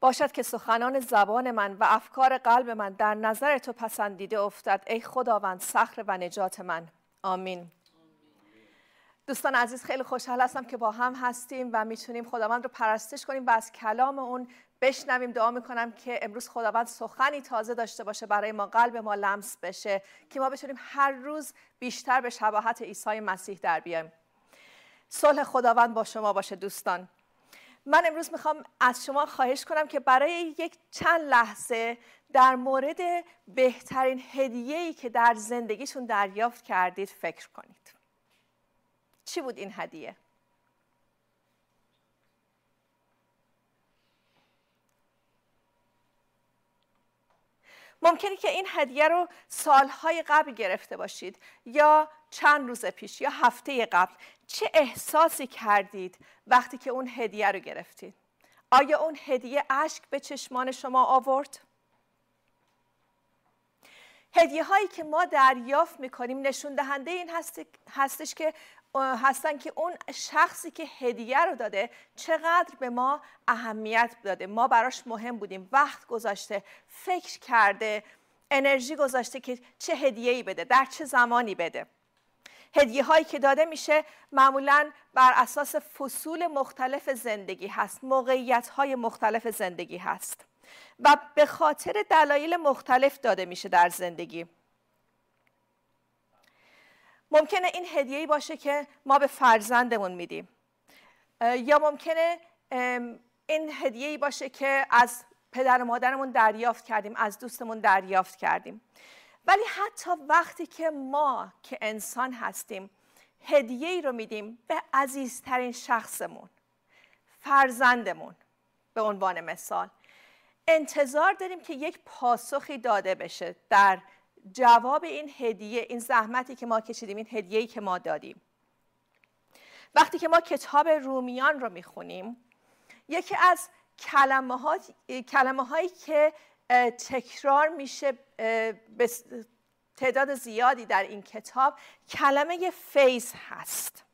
باشد که سخنان زبان من و افکار قلب من در نظر تو پسندیده افتد. ای خداوند صخر و نجات من. آمین. دوستان عزیز خیلی خوشحال هستم که با هم هستیم و می‌تونیم خداوند رو پرستش کنیم و از کلام اون بشنویم. دعا می‌کنم که امروز خداوند سخنی تازه داشته باشه برای ما قلب ما لمس بشه که ما بتونیم هر روز بیشتر به شباهت عیسی مسیح در بیایم. صلح خداوند با شما باشه دوستان. من امروز می‌خوام از شما خواهش کنم که برای یک چند لحظه در مورد بهترین هدیه‌ای که در زندگیشون دریافت کردید فکر کنید چی بود این هدیه؟ ممکنه که این هدیه رو سالهای قبل گرفته باشید یا چند روز پیش یا هفته قبل چه احساسی کردید وقتی که اون هدیه رو گرفتید؟ آیا اون هدیه اشک به چشمان شما آورد؟ هدیه هایی که ما دریافت می‌کنیم نشون دهنده این هستش که هستن که اون شخصی که هدیه رو داده چقدر به ما اهمیت داده. ما براش مهم بودیم. وقت گذاشته فکر کرده انرژی گذاشته که چه هدیه ای بده در چه زمانی بده. هدیه هایی که داده میشه معمولا بر اساس فصول مختلف زندگی هست موقعیت های مختلف زندگی هست و به خاطر دلایل مختلف داده میشه در زندگی. ممکنه این هدیه‌ای باشه که ما به فرزندمون میدیم. یا ممکنه این هدیه‌ای باشه که از پدر و مادرمون دریافت کردیم از دوستمون دریافت کردیم. ولی حتی وقتی که ما که انسان هستیم هدیه ای رو میدیم به عزیزترین شخصمون فرزندمون به عنوان مثال. انتظار داریم که یک پاسخی داده بشه در جواب این هدیه این زحمتی که ما کشیدیم این هدیه‌ای که ما دادیم. وقتی که ما کتاب رومیان رو می‌خونیم یکی از کلمه, ها، کلمه هایی که تکرار میشه به تعداد زیادی در این کتاب کلمه فیض هست.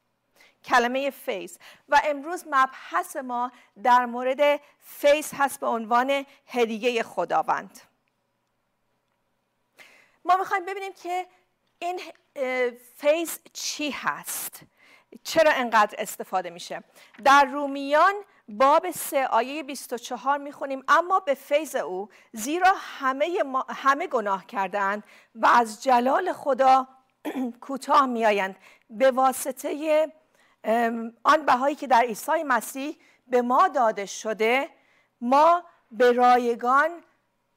کلمه فیض. و امروز مبحث ما در مورد فیض هست به عنوان هدیه خداوند. ما می‌خوایم ببینیم که این فیض چی هست. چرا انقدر استفاده میشه؟ در رومیان باب سه آیه 24 می‌خونیم اما به فیض او زیرا همه, همه گناه کردند و از جلال خدا کوتاه میآیند. به واسطه آن بهایی که در عیسی مسیح به ما داده شده ما به رایگان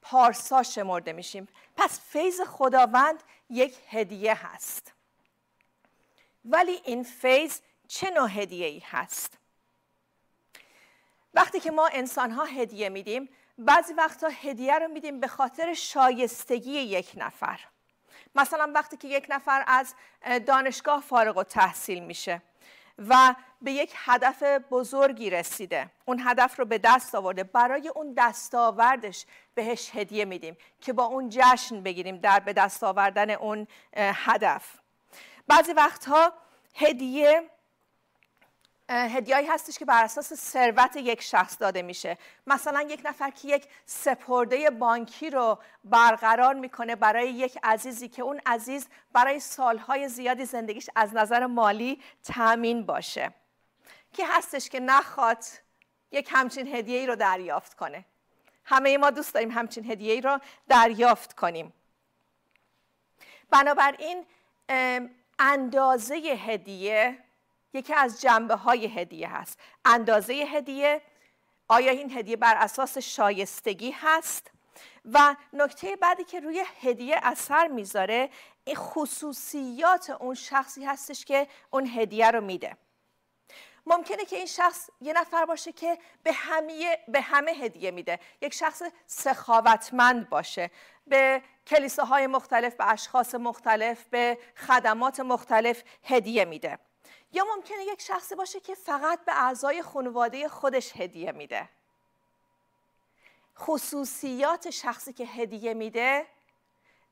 پارسا شمرده میشیم. پس فیض خداوند یک هدیه هست. ولی این فیض چه نوع هدیه ای هست؟ وقتی که ما انسان ها هدیه میدیم بعضی وقتا هدیه رو میدیم به خاطر شایستگی یک نفر. مثلا وقتی که یک نفر از دانشگاه فارغ و تحصیل میشه و به یک هدف بزرگی رسیده. اون هدف رو به دست آورده. برای اون دستاوردش بهش هدیه میدیم که با اون جشن بگیریم در به دست آوردن اون هدف. بعضی وقتها هدیه هدیه‌ای هستش که بر اساس ثروت یک شخص داده میشه. مثلا یک نفر که یک سپرده بانکی رو برقرار می‌کنه برای یک عزیزی که اون عزیز برای سالهای زیادی زندگیش از نظر مالی تامین باشه. که هستش که نخواد یک همچین هدیه ای رو دریافت کنه. همه ما دوست داریم همچین هدیه ای رو دریافت کنیم. بنابراین اندازه هدیه یکی از جنبه های هدیه هست. اندازه هدیه آیا این هدیه بر اساس شایستگی هست؟ و نکته بعدی که روی هدیه اثر می‌ذاره خصوصیات اون شخصی هستش که اون هدیه رو میده. ممکنه که این شخص یه نفر باشه که به همه, به همه هدیه میده. یک شخص سخاوتمند باشه. به کلیساهای مختلف به اشخاص مختلف به خدمات مختلف هدیه میده. یا ممکنه یک شخصی باشه که فقط به اعضای خانواده خودش هدیه میده. خصوصیات شخصی که هدیه میده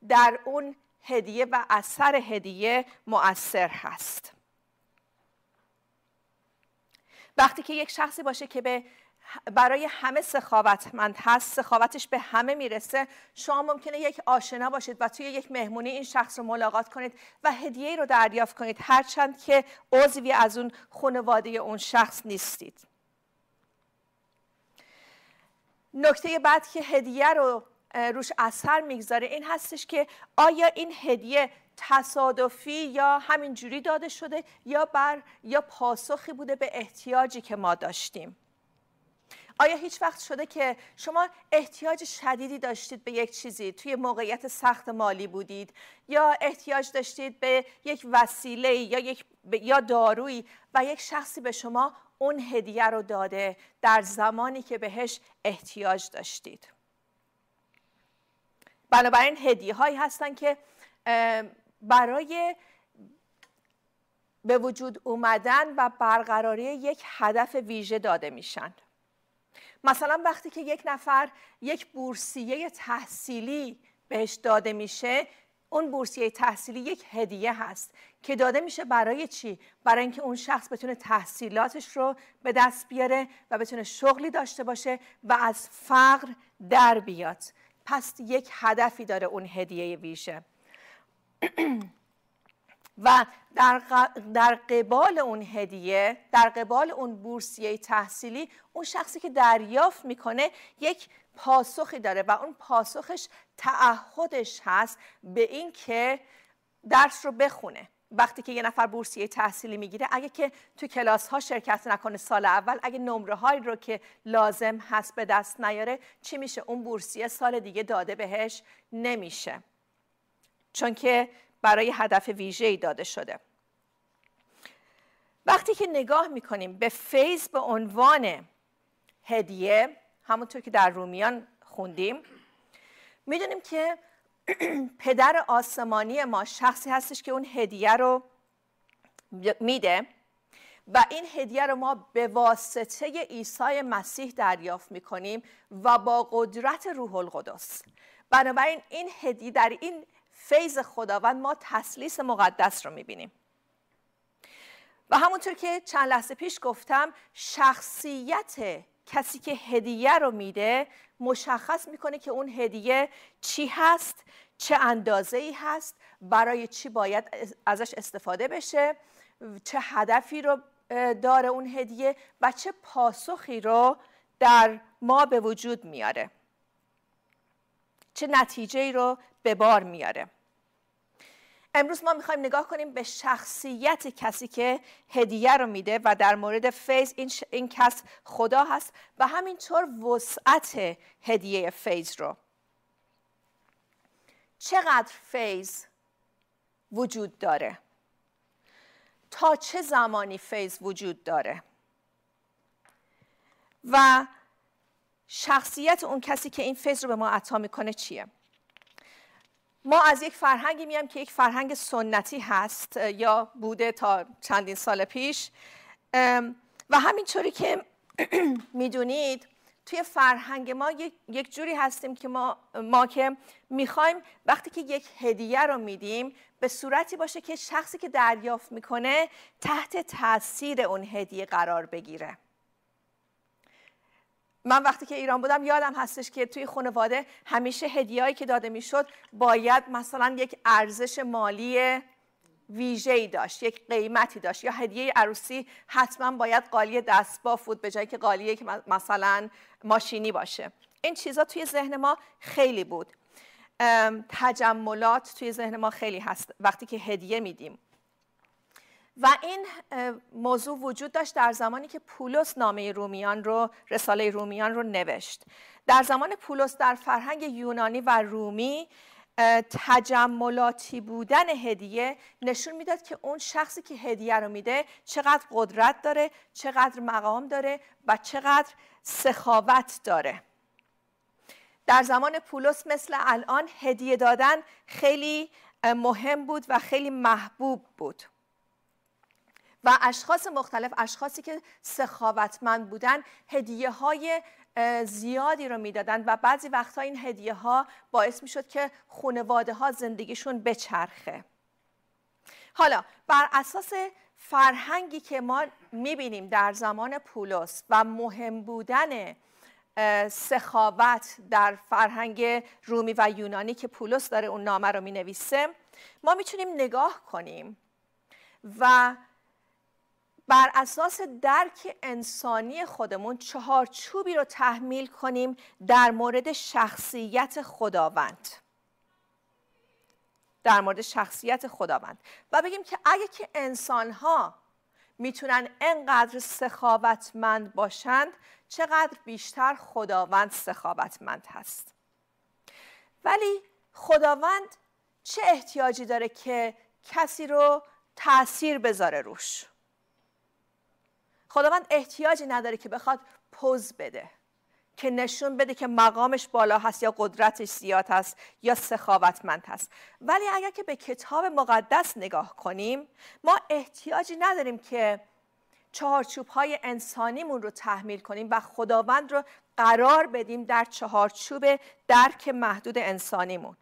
در اون هدیه و اثر هدیه مؤثر هست. وقتی که یک شخصی باشه که به برای همه سخاوتمند هست سخاوتش به همه می‌رسه شما ممکنه یک آشنا باشید و توی یک مهمونی این شخص رو ملاقات کنید و هدیه رو دریافت کنید هرچند که عضوی از اون خانواده اون شخص نیستید. نکته بعد که هدیه رو روش اثر می‌گذاره این هستش که آیا این هدیه تصادفی یا همینجوری داده شده یا بر یا پاسخی بوده به احتیاجی که ما داشتیم. آیا هیچ وقت شده که شما احتیاج شدیدی داشتید به یک چیزی؟ توی موقعیت سخت مالی بودید یا احتیاج داشتید به یک وسیله یا یک یا دارویی و یک شخصی به شما اون هدیه رو داده در زمانی که بهش احتیاج داشتید؟ بنابراین هدیه هایی هستن که برای به وجود اومدن و برقراری یک هدف ویژه داده میشن. مثلا وقتی که یک نفر یک بورسیه تحصیلی بهش داده میشه اون بورسیه تحصیلی یک هدیه هست که داده میشه برای چی؟ برای اینکه اون شخص بتونه تحصیلاتش رو به دست بیاره و بتونه شغلی داشته باشه و از فقر در بیاد. پس یک هدفی داره اون هدیه ویژه. و در, در قبال اون هدیه در قبال اون بورسیه تحصیلی اون شخصی که دریافت می‌کنه یک پاسخی داره و اون پاسخش تعهدش هست به این که درس رو بخونه. وقتی که یه نفر بورسیه تحصیلی می‌گیره اگه که تو کلاس ها شرکت نکنه سال اول اگه نمره هایی رو که لازم هست به دست نیاره چی میشه؟ اون بورسیه سال دیگه داده بهش نمیشه. چون که برای هدف ویژه‌ای داده شده. وقتی که نگاه می‌کنیم به فیض به عنوان هدیه همونطور که در رومیان خوندیم می‌دونیم که پدر آسمانی ما شخصی هستش که اون هدیه رو میده و این هدیه رو ما به واسطه عیسی مسیح دریافت می‌کنیم و با قدرت روح القدس. بنابراین این هدیه در این فیض خداوند ما تسلیس مقدس رو می‌بینیم. و همونطور که چند لحظه پیش گفتم شخصیت کسی که هدیه رو میده مشخص می‌کنه که اون هدیه چی هست چه اندازه ای هست برای چی باید ازش استفاده بشه چه هدفی رو داره اون هدیه و چه پاسخی رو در ما به وجود میاره. چه نتیجه ای رو به بار میاره. امروز ما می‌خوایم نگاه کنیم به شخصیت کسی که هدیه رو میده و در مورد فیض این, این کس خدا هست و همینطور وسعت هدیه فیض رو. چقدر فیض وجود داره؟ تا چه زمانی فیض وجود داره؟ و شخصیت اون کسی که این فیض رو به ما عطا می‌کنه چیه؟ ما از یک فرهنگی میام که یک فرهنگ سنتی هست یا بوده تا چندین سال پیش. و همینطوری که می‌دونید توی فرهنگ ما یک جوری هستیم که ما, ما که می‌خوایم وقتی که یک هدیه رو میدیم به صورتی باشه که شخصی که دریافت می‌کنه تحت تاثیر اون هدیه قرار بگیره. من وقتی که ایران بودم یادم هستش که توی خانواده همیشه هدیه‌ای که داده می‌شد باید مثلا یک ارزش مالی ویژه‌ای داشت یک قیمتی داشت یا هدیه عروسی حتما باید قالی دستباف بود به جایی که قالیه که مثلا ماشینی باشه. این چیزا توی ذهن ما خیلی بود. تجملات توی ذهن ما خیلی هست. وقتی که هدیه میدیم. و این موضوع وجود داشت در زمانی که پولس نامه رومیان رو رساله رومیان رو نوشت. در زمان پولس در فرهنگ یونانی و رومی تجملاتی بودن هدیه نشون می‌داد که اون شخصی که هدیه رو میده چقدر قدرت داره چقدر مقام داره و چقدر سخاوت داره. در زمان پولس مثل الان هدیه دادن خیلی مهم بود و خیلی محبوب بود. و اشخاص مختلف اشخاصی که سخاوتمند بودن هدیه های زیادی رو می‌دادن و بعضی وقتها این هدیه ها باعث می شد که خانواده ها زندگیشون بچرخه. حالا بر اساس فرهنگی که ما می‌بینیم در زمان پولس و مهم بودن سخاوت در فرهنگ رومی و یونانی که پولس داره اون نامه رو می‌نویسه ما می‌تونیم نگاه کنیم و بر اساس درک انسانی خودمون چهارچوبی رو تحمیل کنیم در مورد شخصیت خداوند. در مورد شخصیت خداوند. و بگیم که اگه که انسان ها می‌تونن انقدر سخاوتمند باشند چقدر بیشتر خداوند سخاوتمند هست. ولی خداوند چه احتیاجی داره که کسی رو تاثیر بذاره روش؟ خداوند احتیاجی نداره که بخواد پوز بده که نشون بده که مقامش بالا هست یا قدرتش زیاد هست یا سخاوتمند هست. ولی اگر که به کتاب مقدس نگاه کنیم ما احتیاجی نداریم که چهارچوب های انسانیمون رو تحمیل کنیم و خداوند رو قرار بدیم در چهارچوب درک محدود انسانیمون.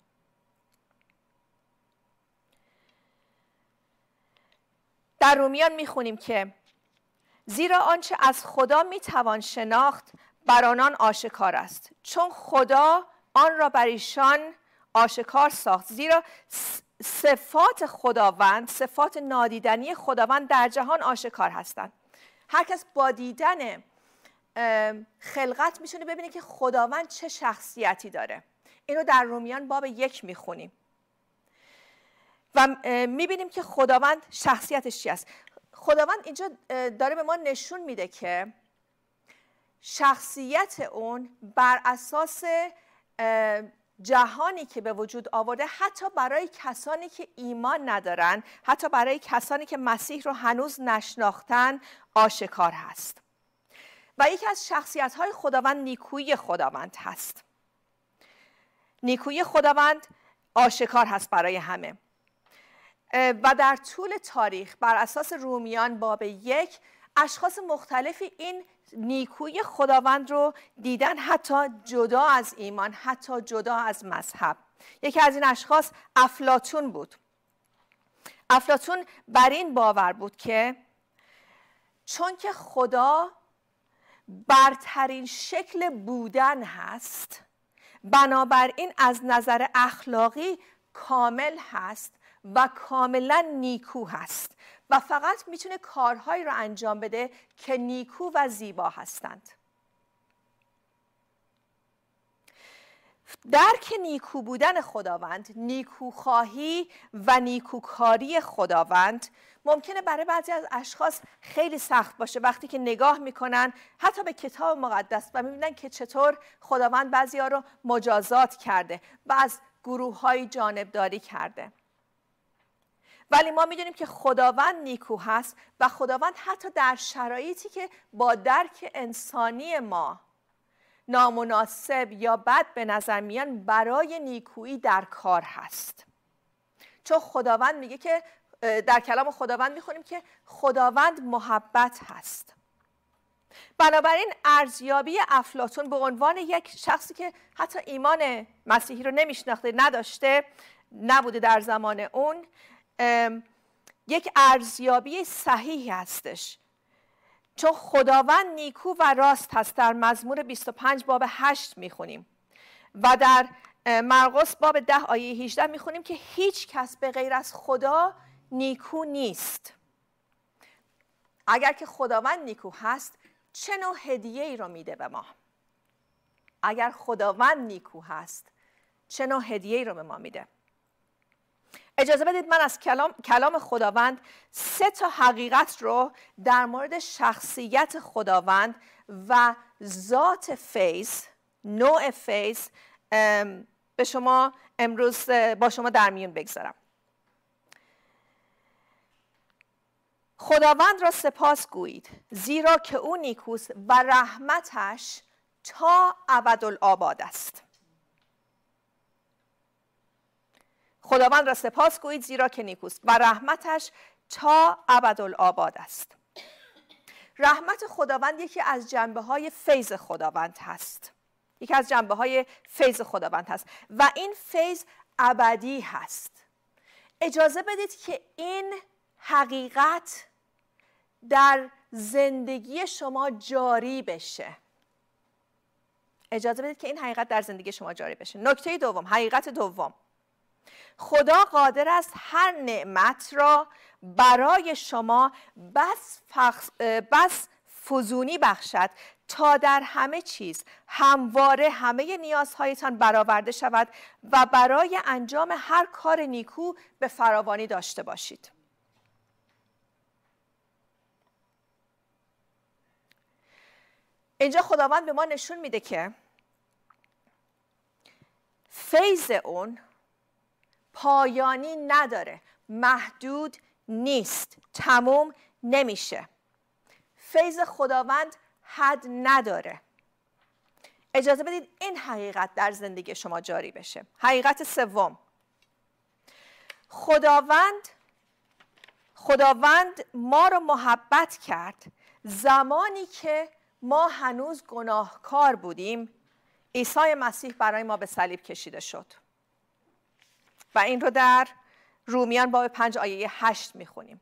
در رومیان می‌خونیم که زیرا آنچه از خدا می‌توان شناخت بر آنان آشکار است. چون خدا آن را بر ایشان آشکار ساخت. زیرا صفات خداوند صفات نادیدنی خداوند در جهان آشکار هستند. هر کس با دیدن خلقت می‌تونه ببینه که خداوند چه شخصیتی داره. اینو در رومیان باب یک می‌خونیم. و می‌بینیم که خداوند شخصیتش چی است. خداوند اینجا داره به ما نشون میده که شخصیت اون بر اساس جهانی که به وجود آورده حتی برای کسانی که ایمان ندارن حتی برای کسانی که مسیح رو هنوز نشناختن آشکار هست. و یکی از شخصیت های خداوند نیکویی خداوند هست. نیکویی خداوند آشکار هست برای همه. و در طول تاریخ بر اساس رومیان باب یک اشخاص مختلفی این نیکوی خداوند رو دیدن حتی جدا از ایمان حتی جدا از مذهب. یکی از این اشخاص افلاتون بود. افلاتون بر این باور بود که چون که خدا برترین شکل بودن هست بنابراین از نظر اخلاقی کامل هست و کاملا نیکو هست و فقط می‌تونه کارهایی رو انجام بده که نیکو و زیبا هستند. درک نیکو بودن خداوند نیکوخواهی و نیکوکاری خداوند ممکنه برای بعضی از اشخاص خیلی سخت باشه. وقتی که نگاه می‌کنن حتی به کتاب مقدس و می‌بینن که چطور خداوند بعضی ها رو مجازات کرده و از گروه های جانبداری کرده. ولی ما می‌دونیم که خداوند نیکو هست و خداوند حتی در شرایطی که با درک انسانی ما نامناسب یا بد به نظر میان برای نیکویی در کار هست. چون خداوند میگه که در کلام خداوند می‌خونیم که خداوند محبت هست. بنابراین ارزیابی افلاتون به عنوان یک شخصی که حتی ایمان مسیحی رو نمیشناخته نداشته نبوده در زمان اون یک ارزیابی صحیح هستش. چون خداوند نیکو و راست هست در مزمور 25 باب 8 می‌خونیم. و در مرقس باب 10 آیه 18 می‌خونیم که هیچ کس به غیر از خدا نیکو نیست. اگر که خداوند نیکو هست چه نوع هدیه ای رو میده به ما؟ اگر خداوند نیکو هست چه نوع هدیه ای رو به ما میده؟ اجازه بدید من از کلام, کلام خداوند سه تا حقیقت رو در مورد شخصیت خداوند و ذات فیض نوع فیض به شما امروز با شما در میون بگذارم. خداوند را سپاس گویید زیرا که او نیکوست و رحمتش تا ابدالآباد است. خداوند را سپاس گویید زیرا که نیکوست. و رحمتش تا ابدالآباد است. رحمت خداوند یکی از جنبه های فیض خداوند هست. یکی از جنبه های فیض خداوند هست. و این فیض ابدی هست. اجازه بدید که این حقیقت در زندگی شما جاری بشه. اجازه بدید که این حقیقت در زندگی شما جاری بشه. نکته دوم حقیقت دوم. خدا قادر است هر نعمت را برای شما بس, بس فزونی بخشد تا در همه چیز همواره همه نیازهایتان برآورده شود و برای انجام هر کار نیکو به فراوانی داشته باشید. اینجا خداوند به ما نشون میده که فیض اون پایانی نداره. محدود نیست. تموم نمیشه. فیض خداوند حد نداره. اجازه بدید این حقیقت در زندگی شما جاری بشه. حقیقت سوم. خداوند خداوند ما رو محبت کرد. زمانی که ما هنوز گناهکار بودیم عیسی مسیح برای ما به صلیب کشیده شد. و این رو در رومیان باب پنج آیه هشت می‌خونیم.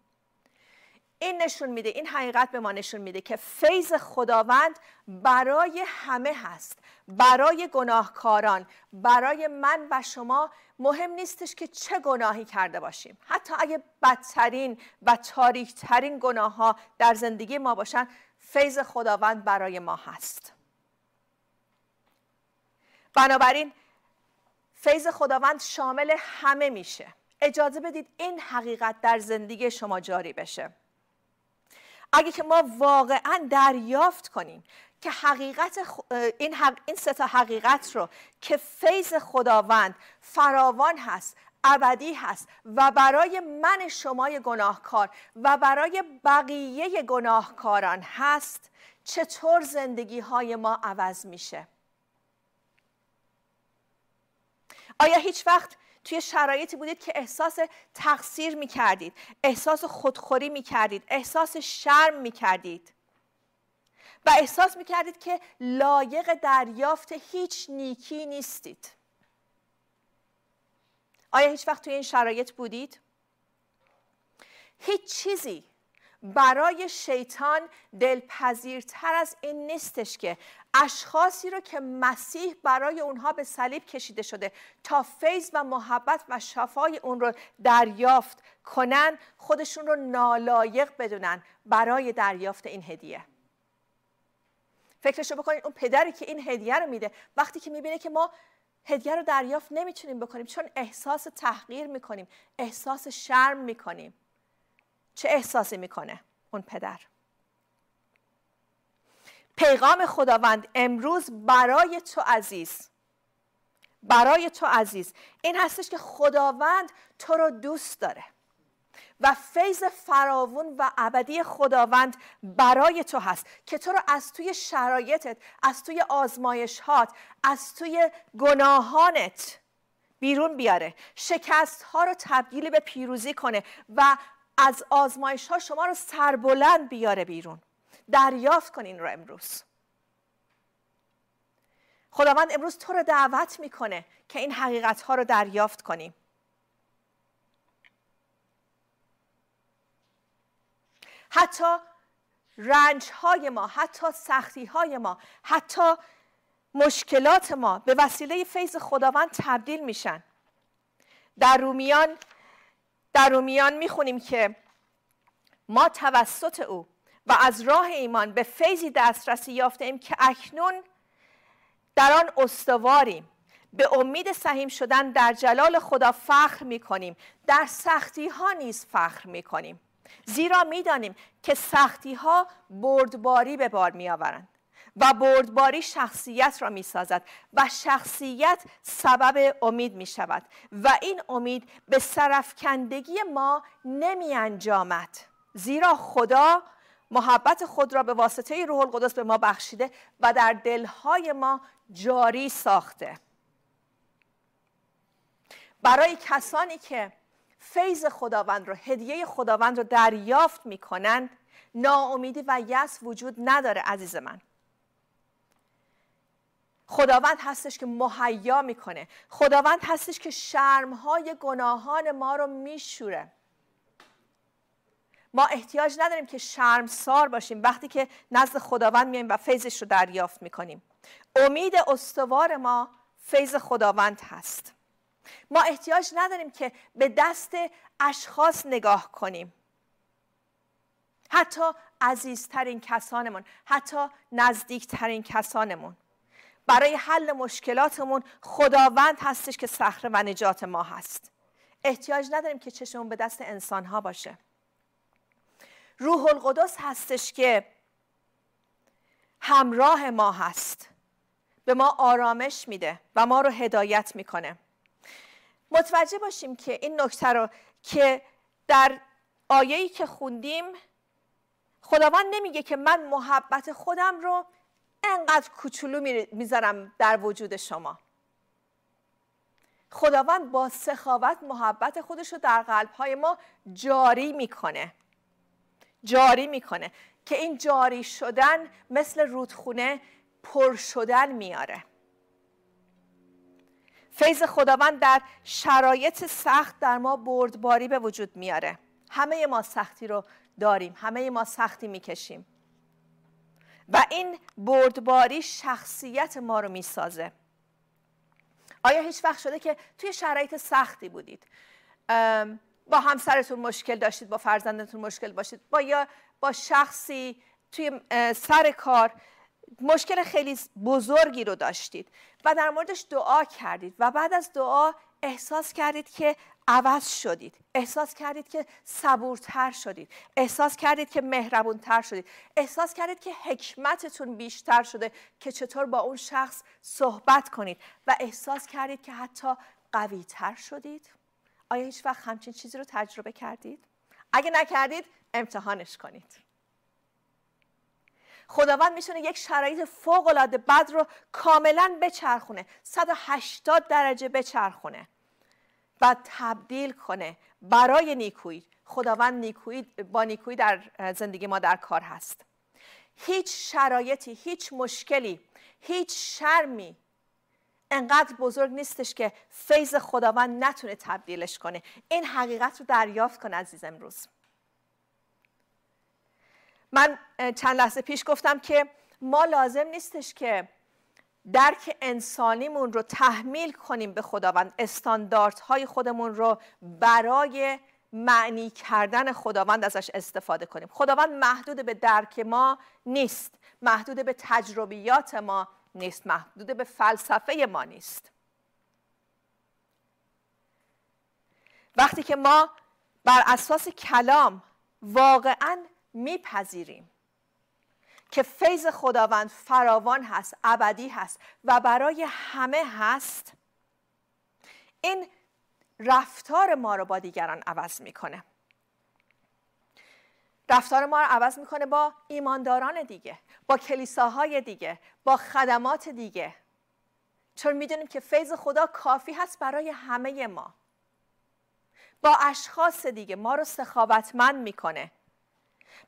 این نشون میده این حقیقت به ما نشون میده که فیض خداوند برای همه هست. برای گناهکاران برای من و شما مهم نیستش که چه گناهی کرده باشیم. حتی اگه بدترین و تاریکترین گناه ها در زندگی ما باشن فیض خداوند برای ما هست. بنابراین فیض خداوند شامل همه میشه. اجازه بدید این حقیقت در زندگی شما جاری بشه. اگه که ما واقعا دریافت کنیم که حقیقت این, حق... این سه تا حقیقت رو که فیض خداوند فراوان هست ابدی هست و برای من شمای گناهکار و برای بقیه گناهکاران هست چطور زندگی های ما عوض میشه؟ آیا هیچ وقت توی شرایطی بودید که احساس تقصیر می کردید احساس خودخوری می کردید احساس شرم می کردید و احساس می کردید که لایق دریافت هیچ نیکی نیستید آیا هیچ وقت توی این شرایط بودید؟ هیچ چیزی برای شیطان دلپذیرتر از این نیستش که اشخاصی رو که مسیح برای اونها به صلیب کشیده شده تا فیض و محبت و شفای اون رو دریافت کنن خودشون رو نالایق بدونن برای دریافت این هدیه. فکرشو بکنید اون پدری که این هدیه رو میده وقتی که می‌بینه که ما هدیه رو دریافت نمی‌تونیم بکنیم چون احساس تحقیر می‌کنیم احساس شرم می‌کنیم. چه احساسی می‌کنه اون پدر؟ پیغام خداوند امروز برای تو عزیز برای تو عزیز. این هستش که خداوند تو رو دوست داره و فیض فراوون و ابدی خداوند برای تو هست که تو رو از توی شرایطت از توی آزمایشات از توی گناهانت بیرون بیاره شکست ها رو تبدیل به پیروزی کنه و از آزمایش ها شما رو سربلند بیاره بیرون. دریافت کنین رو امروز. خداوند امروز تو رو دعوت می‌کنه که این حقیقت ها رو دریافت کنیم. حتی رنج های ما حتی سختی های ما حتی مشکلات ما به وسیله فیض خداوند تبدیل میشن. در رومیان در رومیان می‌خونیم که ما توسط او و از راه ایمان به فیضی دسترسی یافته ایم که اکنون در آن استواریم. به امید سهیم شدن در جلال خدا فخر می کنیم در سختی ها نیز فخر می کنیم زیرا می‌دانیم که سختی ها بردباری به بار می آورند و بردباری شخصیت را می سازد و شخصیت سبب امید می شود و این امید به سرفکندگی ما نمی انجامد زیرا خدا محبت خود را به واسطه روح القدس به ما بخشیده و در دلهای ما جاری ساخته. برای کسانی که فیض خداوند رو هدیه خداوند رو دریافت می کنند ناامیدی و یس وجود نداره عزیز من. خداوند هستش که مهیا می‌کنه. خداوند هستش که شرمهای گناهان ما رو میشوره. ما احتیاج نداریم که شرمسار باشیم وقتی که نزد خداوند میایم و فیضش رو دریافت می‌کنیم. امید استوار ما فیض خداوند هست. ما احتیاج نداریم که به دست اشخاص نگاه کنیم. حتی عزیزترین کسانمون حتی نزدیکترین کسانمون. برای حل مشکلاتمون خداوند هستش که صخره و نجات ما هست. احتیاج نداریم که چشمون به دست انسان ها باشه. روح القدس هستش که همراه ما هست. به ما آرامش میده و ما رو هدایت می‌کنه. متوجه باشیم که این نکته رو که در آیه‌ای که خوندیم خداوند نمیگه که من محبت خودم رو انقدر کوچولو می‌ذارم در وجود شما. خداوند با سخاوت محبت خودش رو در قلبهای ما جاری می‌کنه. جاری می‌کنه که این جاری شدن مثل رودخونه پر شدن میاره. فیض خداوند در شرایط سخت در ما بردباری به وجود میاره. همه ما سختی رو داریم. همه ما سختی می‌کشیم. و این بردباری شخصیت ما رو می‌سازه. آیا هیچ وقت شده که توی شرایط سختی بودید؟ با همسرتون مشکل داشتید با فرزندتون مشکل باشید با یا با شخصی توی سر کار مشکل خیلی بزرگی رو داشتید و در موردش دعا کردید و بعد از دعا احساس کردید که عوض شدید. احساس کردید که صبورتر شدید. احساس کردید که مهربونتر شدید. احساس کردید که حکمتتون بیشتر شده که چطور با اون شخص صحبت کنید. و احساس کردید که حتی قویتر شدید. آیا هیچ وقت همچین چیزی رو تجربه کردید؟ اگه نکردید امتحانش کنید. خداوند می‌تونه یک شرایط فوق العاده بد رو کاملا بچرخونه. 180 درجه بچرخونه. و تبدیل کنه برای نیکویی خداوند نیکویی با نیکویی در زندگی ما در کار هست. هیچ شرایطی هیچ مشکلی هیچ شرمی انقدر بزرگ نیستش که فیض خداوند نتونه تبدیلش کنه. این حقیقت رو دریافت کن عزیز امروز. من چند لحظه پیش گفتم که ما لازم نیستش که درک انسانیمون رو تحمیل کنیم به خداوند استانداردهای خودمون رو برای معنی کردن خداوند ازش استفاده کنیم. خداوند محدود به درک ما نیست محدود به تجربیات ما نیست محدود به فلسفه ما نیست. وقتی که ما بر اساس کلام واقعا میپذیریم که فیض خداوند فراوان هست ابدی هست و برای همه هست این رفتار ما رو با دیگران عوض می‌کنه. رفتار ما رو عوض می‌کنه با ایمانداران دیگه با کلیساهای دیگه با خدمات دیگه. چون می‌دونیم که فیض خدا کافی هست برای همه ما. با اشخاص دیگه ما رو سخاوتمند می‌کنه.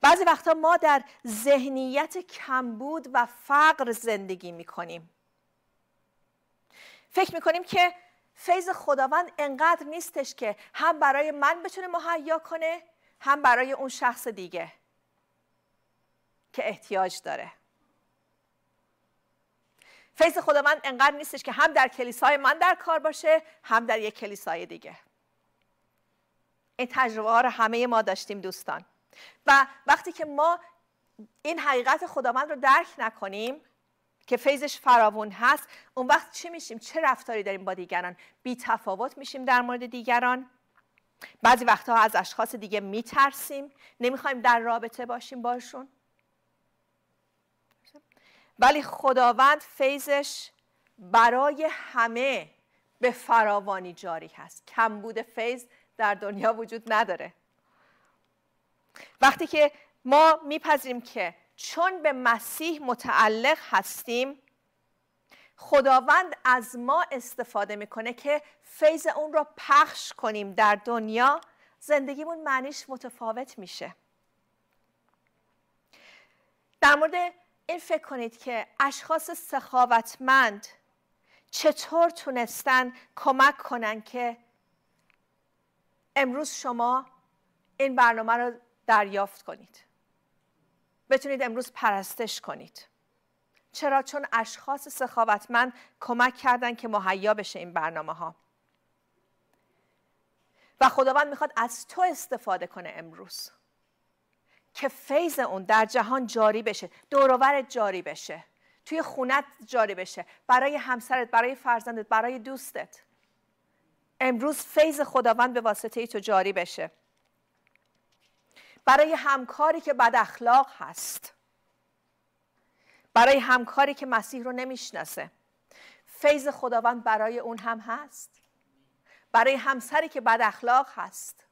بعضی وقتا ما در ذهنیت کمبود و فقر زندگی می‌کنیم. فکر می‌کنیم که فیض خداوند انقدر نیستش که هم برای من بتونه مهیا کنه هم برای اون شخص دیگه که احتیاج داره. فیض خداوند انقدر نیستش که هم در کلیسای من در کار باشه هم در یک کلیسای دیگه. این تجربه ها رو همه ما داشتیم دوستان. و وقتی که ما این حقیقت خداوند رو درک نکنیم که فیضش فراوون هست اون وقت چی میشیم؟ چه رفتاری داریم با دیگران؟ بی تفاوت میشیم در مورد دیگران. بعضی وقتها از اشخاص دیگه میترسیم نمی‌خوایم در رابطه باشیم باشون. ولی خداوند فیضش برای همه به فراوانی جاری هست. کمبود فیض در دنیا وجود نداره. وقتی که ما میپذیریم که چون به مسیح متعلق هستیم خداوند از ما استفاده می‌کنه که فیض اون رو پخش کنیم در دنیا زندگیمون معنیش متفاوت میشه. در مورد این فکر کنید که اشخاص سخاوتمند چطور تونستن کمک کنن که امروز شما این برنامه رو دریافت کنید. بتونید امروز پرستش کنید. چرا؟ چون اشخاص سخاوتمند کمک کردن که مهیا بشه این برنامه ها و خداوند می‌خواد از تو استفاده کنه امروز. که فیض اون در جهان جاری بشه دوروورت جاری بشه توی خونت جاری بشه برای همسرت برای فرزندت برای دوستت. امروز فیض خداوند به واسطه ای تو جاری بشه. برای همکاری که بد اخلاق هست. برای همکاری که مسیح رو نمی‌شناسه. فیض خداوند برای اون هم هست. برای همسری که بد اخلاق هست.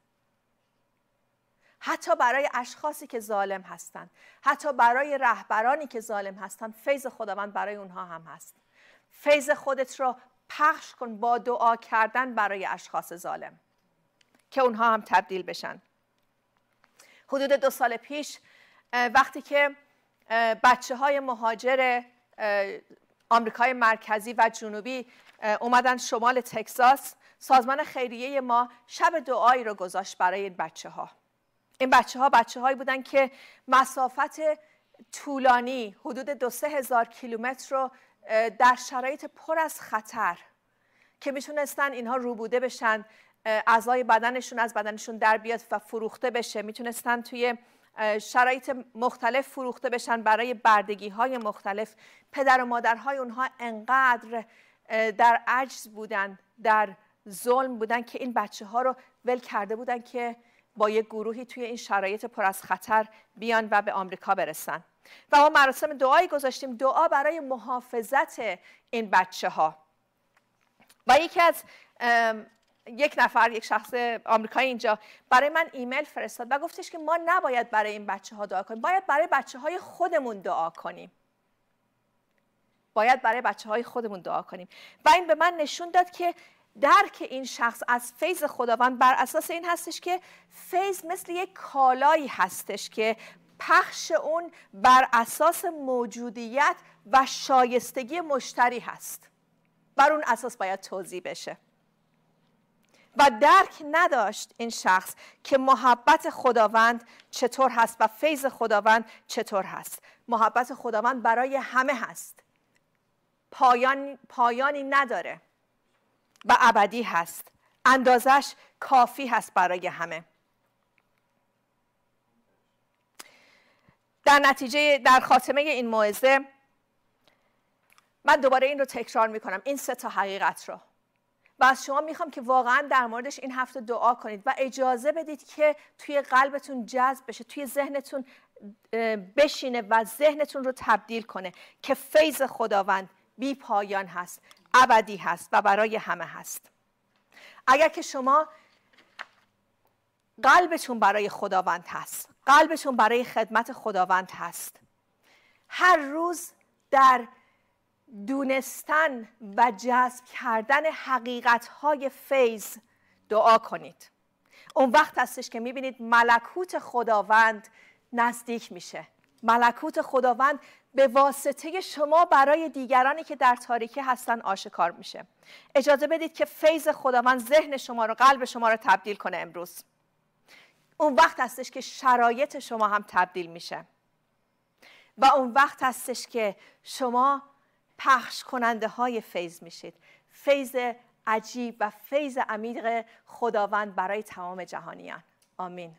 حتی برای اشخاصی که ظالم هستند. حتی برای رهبرانی که ظالم هستند. فیض خداوند برای اونها هم هست. فیض خودت را پخش کن با دعا کردن برای اشخاص ظالم. که اونها هم تبدیل بشن. حدود دو سال پیش وقتی که بچه های مهاجر آمریکای مرکزی و جنوبی اومدن شمال تکساس سازمان خیریه ما شب دعایی رو گذاشت برای این بچه ها این بچه ها بچه هایی بودن که مسافت طولانی حدود دو سه هزار کیلومتر رو در شرایط پر از خطر که می‌تونستن اینها روبوده بشن. اعضای بدنشون از بدنشون در بیاد و فروخته بشه. می‌تونستن توی شرایط مختلف فروخته بشن برای بردگی های مختلف. پدر و مادرهای اونها انقدر در عجز بودن در ظلم بودن که این بچه ها رو ول کرده بودن که با یک گروهی توی این شرایط پر از خطر بیان و به آمریکا برسن. و ما مراسم دعایی گذاشتیم دعا برای محافظت این بچه ها و یکی از یک نفر یک شخص آمریکایی اینجا برای من ایمیل فرستاد و گفتش که ما نباید برای این بچه ها دعا کنیم. باید برای بچه های خودمون دعا کنیم. باید برای بچه های خودمون دعا کنیم. و این به من نشون داد که درک این شخص از فیض خداوند بر اساس این هستش که فیض مثل یک کالایی هستش که پخش اون بر اساس موجودیت و شایستگی مشتری هست. بر اون اساس باید توضیح بشه. و درک نداشت این شخص که محبت خداوند چطور هست و فیض خداوند چطور هست. محبت خداوند برای همه هست. پایان، پایانی نداره و ابدی هست. اندازش کافی هست برای همه. در نتیجه در خاتمه این موعظه من دوباره این رو تکرار می‌کنم. این سه تا حقیقت رو. و از شما می‌خوام که واقعا در موردش این هفته دعا کنید و اجازه بدید که توی قلبتون جذب بشه توی ذهنتون بشینه و ذهنتون رو تبدیل کنه که فیض خداوند بی پایان هست ابدی هست و برای همه هست. اگر که شما قلبتون برای خداوند هست قلبتون برای خدمت خداوند هست هر روز در دونستن و جذب کردن حقیقت های فیض دعا کنید. اون وقت هستش که می‌بینید ملکوت خداوند نزدیک میشه. ملکوت خداوند به واسطه شما برای دیگرانی که در تاریکی هستن آشکار میشه. اجازه بدید که فیض خداوند ذهن شما رو قلب شما رو تبدیل کنه امروز. اون وقت هستش که شرایط شما هم تبدیل میشه. و اون وقت هستش که شما پخش کننده های فیض میشید. فیض عجیب و فیض عمیق خداوند برای تمام جهانیان. آمین.